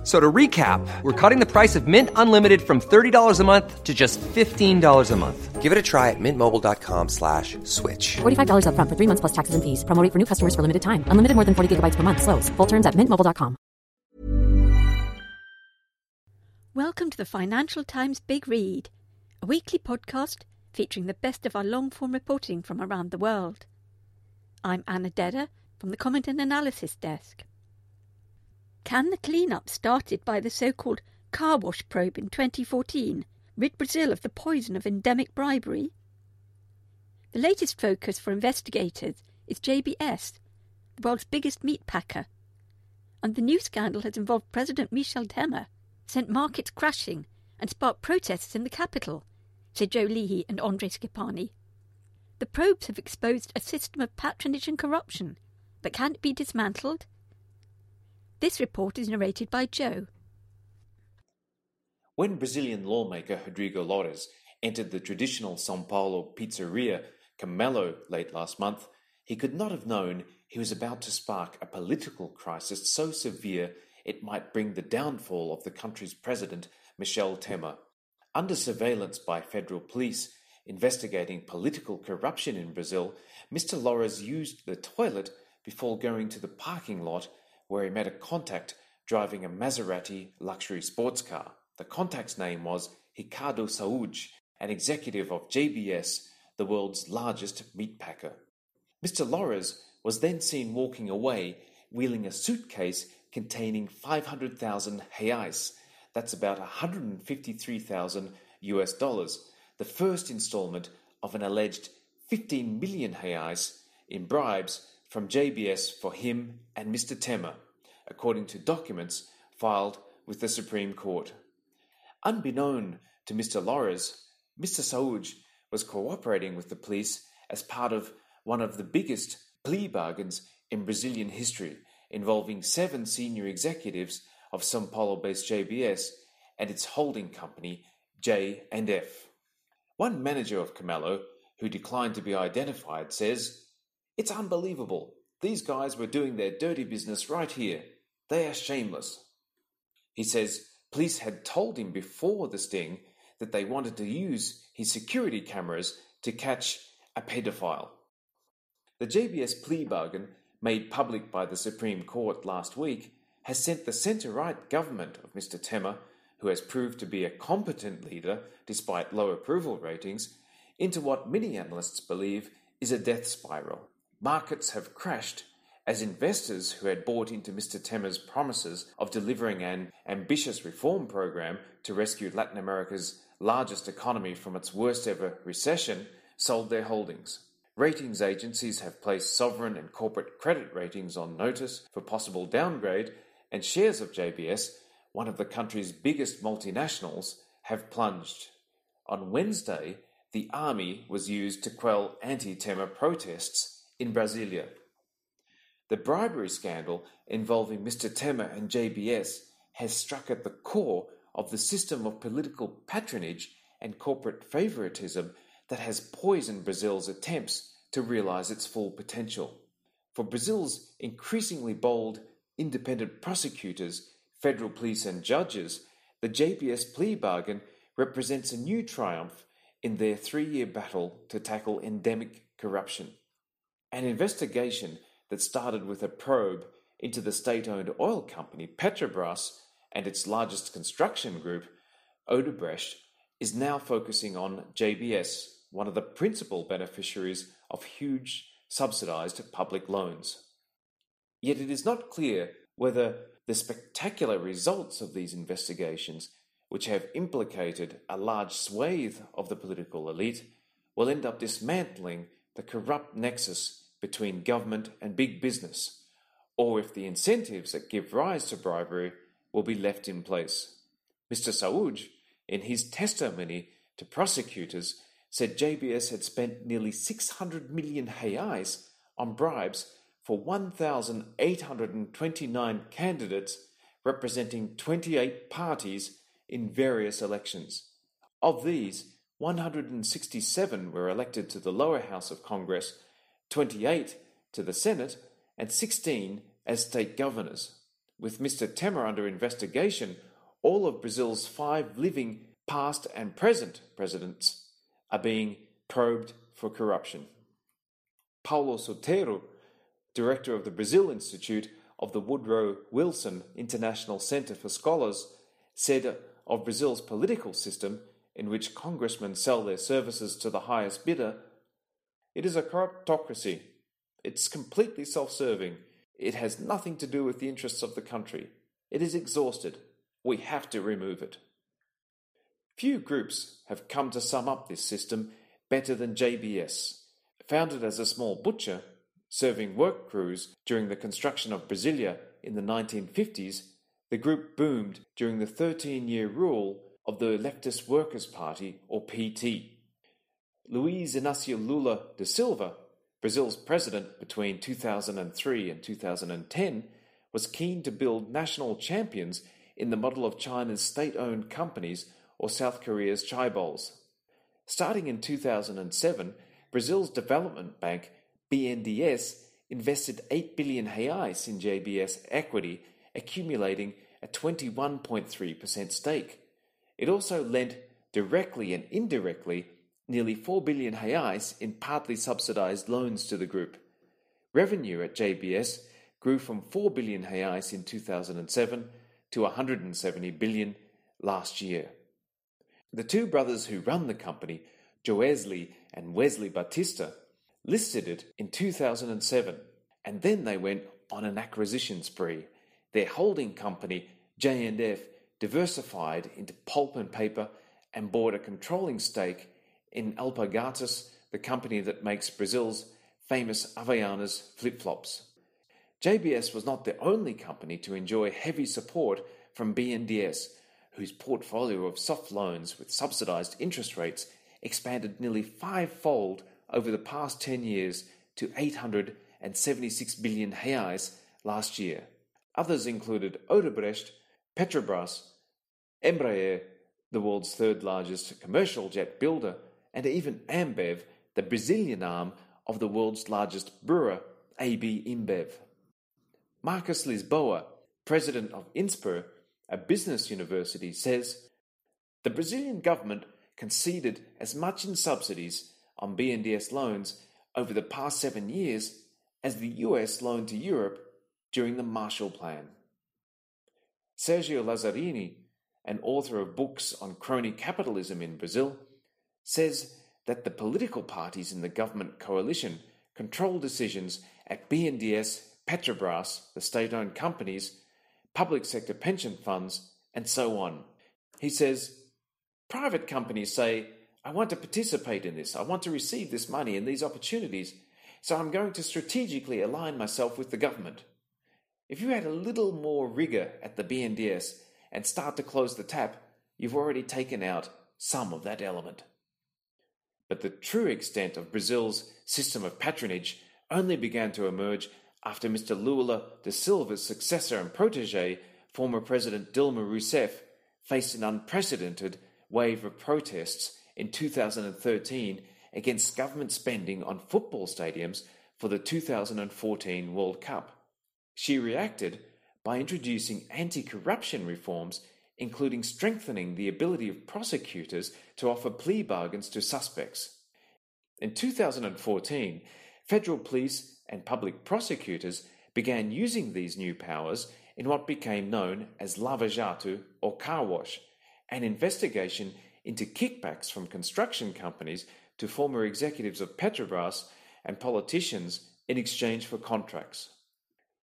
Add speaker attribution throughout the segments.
Speaker 1: F- So to recap, we're cutting the price of Mint Unlimited from $30 a month to just $15 a month.
Speaker 2: Give it a try at mintmobile.com slash switch.
Speaker 3: $45 upfront for three months plus taxes and fees. Promo rate for new customers for limited time. Unlimited more than 40 gigabytes per month. Slows. Full terms at mintmobile.com.
Speaker 4: Welcome to the Financial Times Big Read, a weekly podcast featuring the best of our long form reporting from around the world. I'm Anna Dedder from the Comment and Analysis Desk. Can the clean-up started by the so-called car wash probe in 2014 rid Brazil of the poison of endemic bribery? The latest focus for investigators is JBS, the world's biggest meat packer, and the new scandal has involved President Michel Temer, sent markets crashing, and sparked protests in the capital, said Joe Leahy and Andres Schipani. The probes have exposed a system of patronage and corruption, but can it be dismantled? This report is narrated by Joe.
Speaker 5: When Brazilian lawmaker Rodrigo Loures entered the traditional Sao Paulo pizzeria Camelo late last month, he could not have known he was about to spark a political crisis so severe it might bring the downfall of the country's president, Michel Temer. Under surveillance by federal police investigating political corruption in Brazil, Mr. Loures used the toilet before going to the parking lot where he met a contact driving a Maserati luxury sports car. The contact's name was Ricardo Saúde, an executive of JBS, the world's largest meat packer. Mr. Loures was then seen walking away, wheeling a suitcase containing 500,000 reais. That's about 153,000 US dollars, the first installment of an alleged 15 million reais in bribes from JBS for him and Mr. Temer, according to documents filed with the Supreme Court. Unbeknown to Mr. Loures, Mr. Saúde was cooperating with the police as part of one of the biggest plea bargains in Brazilian history, involving seven senior executives of São Paulo-based JBS and its holding company J&F. One manager of Camelo, who declined to be identified, says, "It's unbelievable. These guys were doing their dirty business right here. They are shameless." He says police had told him before the sting that they wanted to use his security cameras to catch a pedophile. The JBS plea bargain, made public by the Supreme Court last week, has sent the centre right government of Mr. Temer, who has proved to be a competent leader despite low approval ratings, into what many analysts believe is a death spiral. Markets have crashed as investors who had bought into Mr. Temer's promises of delivering an ambitious reform program to rescue Latin America's largest economy from its worst ever recession sold their holdings. Ratings agencies have placed sovereign and corporate credit ratings on notice for possible downgrade, and shares of JBS, one of the country's biggest multinationals, have plunged. On Wednesday, the army was used to quell anti Temer protests in Brasilia. The bribery scandal involving Mr. Temer and JBS has struck at the core of the system of political patronage and corporate favoritism that has poisoned Brazil's attempts to realize its full potential. For Brazil's increasingly bold independent prosecutors, federal police, and judges, the JBS plea bargain represents a new triumph in their three year battle to tackle endemic corruption. An investigation that started with a probe into the state owned oil company Petrobras and its largest construction group, Odebrecht, is now focusing on JBS, one of the principal beneficiaries of huge subsidized public loans. Yet it is not clear whether the spectacular results of these investigations, which have implicated a large swathe of the political elite, will end up dismantling the corrupt nexus between government and big business, or if the incentives that give rise to bribery will be left in place. Mr. Saúde, in his testimony to prosecutors, said JBS had spent nearly 600 million reais on bribes for 1,829 candidates representing 28 parties in various elections. Of these, 167 were elected to the lower house of Congress, 28 to the Senate, and 16 as state governors. With Mr. Temer under investigation, all of Brazil's five living past and present presidents are being probed for corruption. Paulo Sotero, director of the Brazil Institute of the Woodrow Wilson International Center for Scholars, said of Brazil's political system, in which congressmen sell their services to the highest bidder, it is a corruptocracy. It's completely self serving. It has nothing to do with the interests of the country. It is exhausted. We have to remove it. Few groups have come to sum up this system better than JBS. Founded as a small butcher, serving work crews during the construction of Brasilia in the 1950s, the group boomed during the 13 year rule of the Leftist Workers' Party, or PT. Luiz Inácio Lula da Silva, Brazil's president between 2003 and 2010, was keen to build national champions in the model of China's state owned companies or South Korea's chaebols. Starting in 2007, Brazil's development bank, BNDES, invested 8 billion reais in JBS equity, accumulating a 21.3% stake. It also lent directly and indirectly nearly 4 billion reais in partly subsidized loans to the group. Revenue at JBS grew from 4 billion reais in 2007 to 170 billion last year. The two brothers who run the company, Joesley and Wesley Batista, listed it in 2007 and then they went on an acquisition spree. Their holding company, J&F, diversified into pulp and paper and bought a controlling stake in Alpargatas, the company that makes Brazil's famous Havaianas flip-flops. JBS was not the only company to enjoy heavy support from BNDES, whose portfolio of soft loans with subsidized interest rates expanded nearly fivefold over the past 10 years to 876 billion reais last year. Others included Odebrecht, Petrobras, Embraer, the world's third largest commercial jet builder, and even Ambev, the Brazilian arm of the world's largest brewer, AB InBev. Marcos Lisboa, president of INSPER, a business university, says the Brazilian government conceded as much in subsidies on BNDES loans over the past seven years as the US loaned to Europe during the Marshall Plan. Sergio Lazzarini, an author of books on crony capitalism in Brazil, says that the political parties in the government coalition control decisions at BNDES Petrobras, the state owned companies, public sector pension funds, and so on. He says, Private companies say, I want to participate in this, I want to receive this money and these opportunities, so I'm going to strategically align myself with the government. If you had a little more rigour at the BNDES and start to close the tap, you've already taken out some of that element. But the true extent of Brazil's system of patronage only began to emerge after Mr. Lula da Silva's successor and protege, former President Dilma Rousseff, faced an unprecedented wave of protests in 2013 against government spending on football stadiums for the 2014 World Cup. She reacted by introducing anti corruption reforms, including strengthening the ability of prosecutors to offer plea bargains to suspects. In 2014, federal police and public prosecutors began using these new powers in what became known as Lava Jato or car wash, an investigation into kickbacks from construction companies to former executives of Petrobras and politicians in exchange for contracts.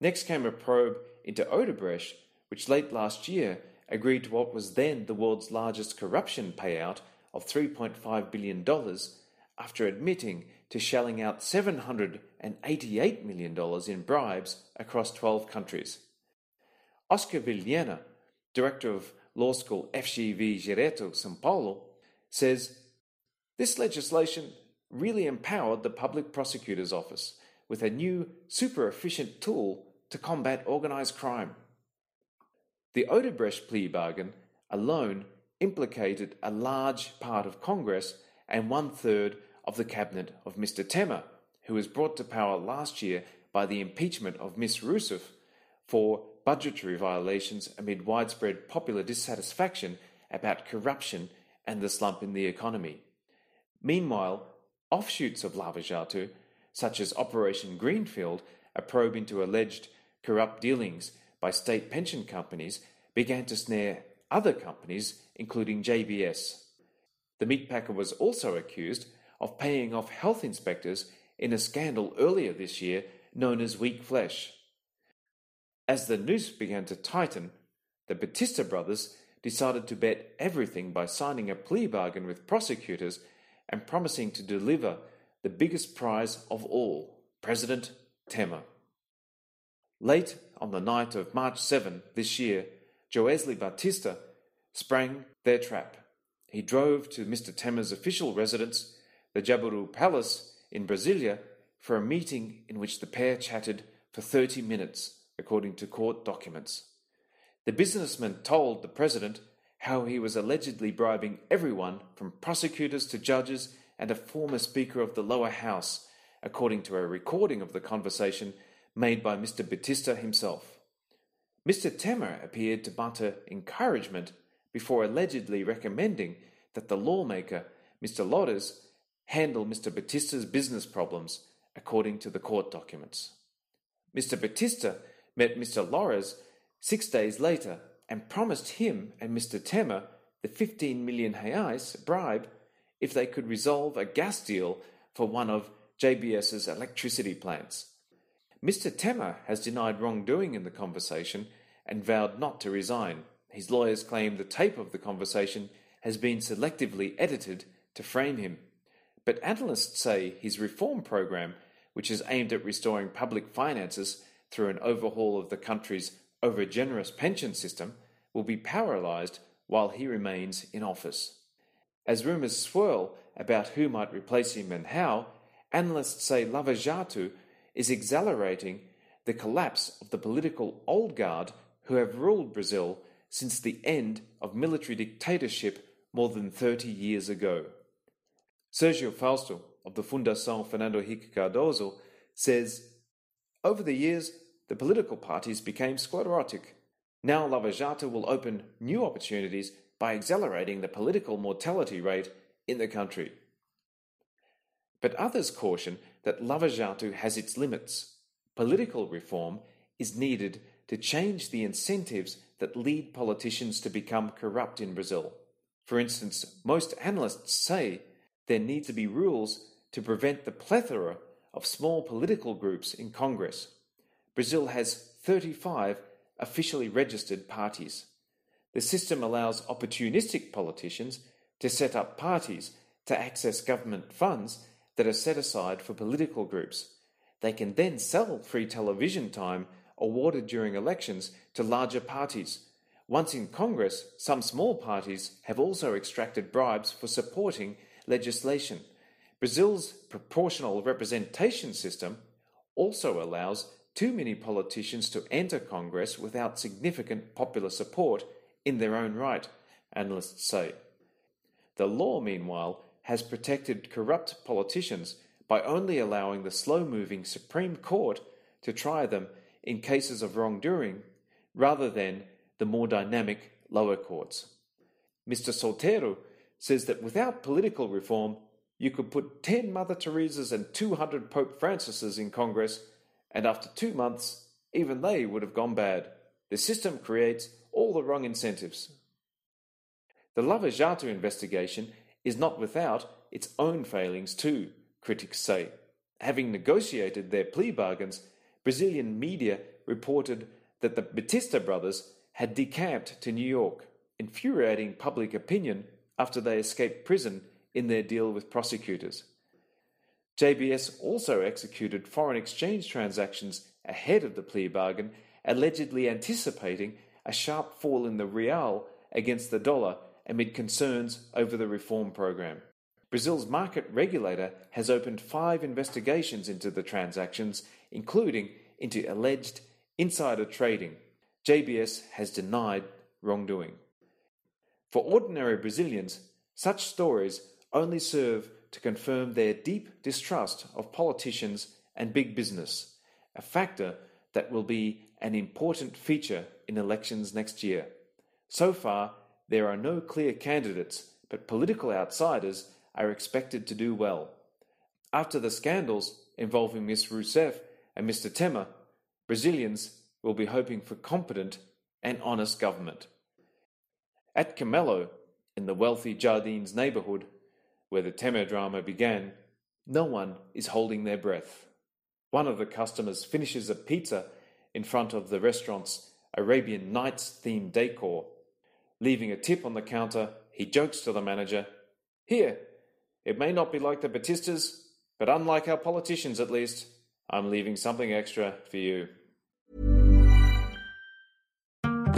Speaker 5: Next came a probe into Odebrecht, which late last year agreed to what was then the world's largest corruption payout of $3.5 billion after admitting to shelling out $788 million in bribes across 12 countries. Oscar Vilhena, director of law school FGV Direito São Paulo, says this legislation really empowered the public prosecutor's office. with a new super efficient tool to combat organised crime. The Odebrecht plea bargain alone implicated a large part of Congress and one third of the cabinet of Mr. Temer, who was brought to power last year by the impeachment of Ms. Rousseff for budgetary violations amid widespread popular dissatisfaction about corruption and the slump in the economy. Meanwhile, offshoots of Lava Jato, such as Operation Greenfield, a probe into alleged corrupt dealings by state pension companies, began to snare other companies, including JBS. The meatpacker was also accused of paying off health inspectors in a scandal earlier this year known as weak flesh. As the noose began to tighten, the Batista brothers decided to bet everything by signing a plea bargain with prosecutors and promising to deliver the biggest prize of all President Temer. Late on the night of March 7 this year, Joesley Batista sprang their trap. He drove to Mr. Temer's official residence, the Jaburu Palace in Brasilia, for a meeting in which the pair chatted for 30 minutes, according to court documents. The businessman told the president how he was allegedly bribing everyone from prosecutors to judges and a former Speaker of the lower house, according to a recording of the conversation made by Mr. Batista himself. Mr. Temer appeared to mutter encouragement before allegedly recommending that the lawmaker, Mr. Loures, handle Mr. Batista's business problems, according to the court documents. Mr. Batista met Mr. Loures six days later and promised him and Mr. Temer the 15 million reais bribe if they could resolve a gas deal for one of JBS's electricity plants. Mr. Temer has denied wrongdoing in the conversation and vowed not to resign. His lawyers claim the tape of the conversation has been selectively edited to frame him. But analysts say his reform program, which is aimed at restoring public finances through an overhaul of the country's overgenerous pension system will be paralysed while he remains in office. As rumours swirl about who might replace him and how, analysts say Lava Jato is accelerating the collapse of the political old guard who have ruled Brazil since the end of military dictatorship more than 30 years ago. Sergio Fausto of the Fundação Fernando Henrique Cardoso says, Over the years, the political parties became sclerotic. Now Lava Jato will open new opportunities by accelerating the political mortality rate in the country. But others caution that Lava Jato has its limits. Political reform is needed to change the incentives that lead politicians to become corrupt in Brazil. For instance, most analysts say there need to be rules to prevent the plethora of small political groups in Congress. Brazil has 35 officially registered parties. The system allows opportunistic politicians to set up parties to access government funds that are set aside for political groups. They can then sell free television time awarded during elections to larger parties. Once in Congress, some small parties have also extracted bribes for supporting legislation. Brazil's proportional representation system also allows too many politicians to enter Congress without significant popular support in their own right, analysts say. The law, meanwhile, has protected corrupt politicians by only allowing the slow moving Supreme Court to try them in cases of wrongdoing rather than the more dynamic lower courts. Mr. Sotero says that without political reform, you could put 10 Mother Teresas and 200 Pope Francises in Congress, and after two months, even they would have gone bad. The system creates all the wrong incentives. The Lava Jato investigation is not without its own failings too, critics say. Having negotiated their plea bargains, Brazilian media reported that the Batista brothers had decamped to New York, infuriating public opinion after they escaped prison in their deal with prosecutors. JBS also executed foreign exchange transactions ahead of the plea bargain, allegedly anticipating a sharp fall in the real against the dollar amid concerns over the reform program. Brazil's market regulator has opened five investigations into the transactions, including into alleged insider trading. JBS has denied wrongdoing. For ordinary Brazilians, such stories only serve to confirm their deep distrust of politicians and big business, a factor that will be an important feature in elections next year. So far, there are no clear candidates, but political outsiders are expected to do well. After the scandals involving Ms. Rousseff and Mr. Temer, Brazilians will be hoping for competent and honest government. At Camelo, in the wealthy Jardins neighborhood, where the Temer drama began, no one is holding their breath. One of the customers finishes a pizza in front of the restaurant's Arabian Nights themed decor. Leaving a tip on the counter, he jokes to the manager, Here, it may not be like the Batistas, but unlike our politicians at least, I'm leaving something extra for you.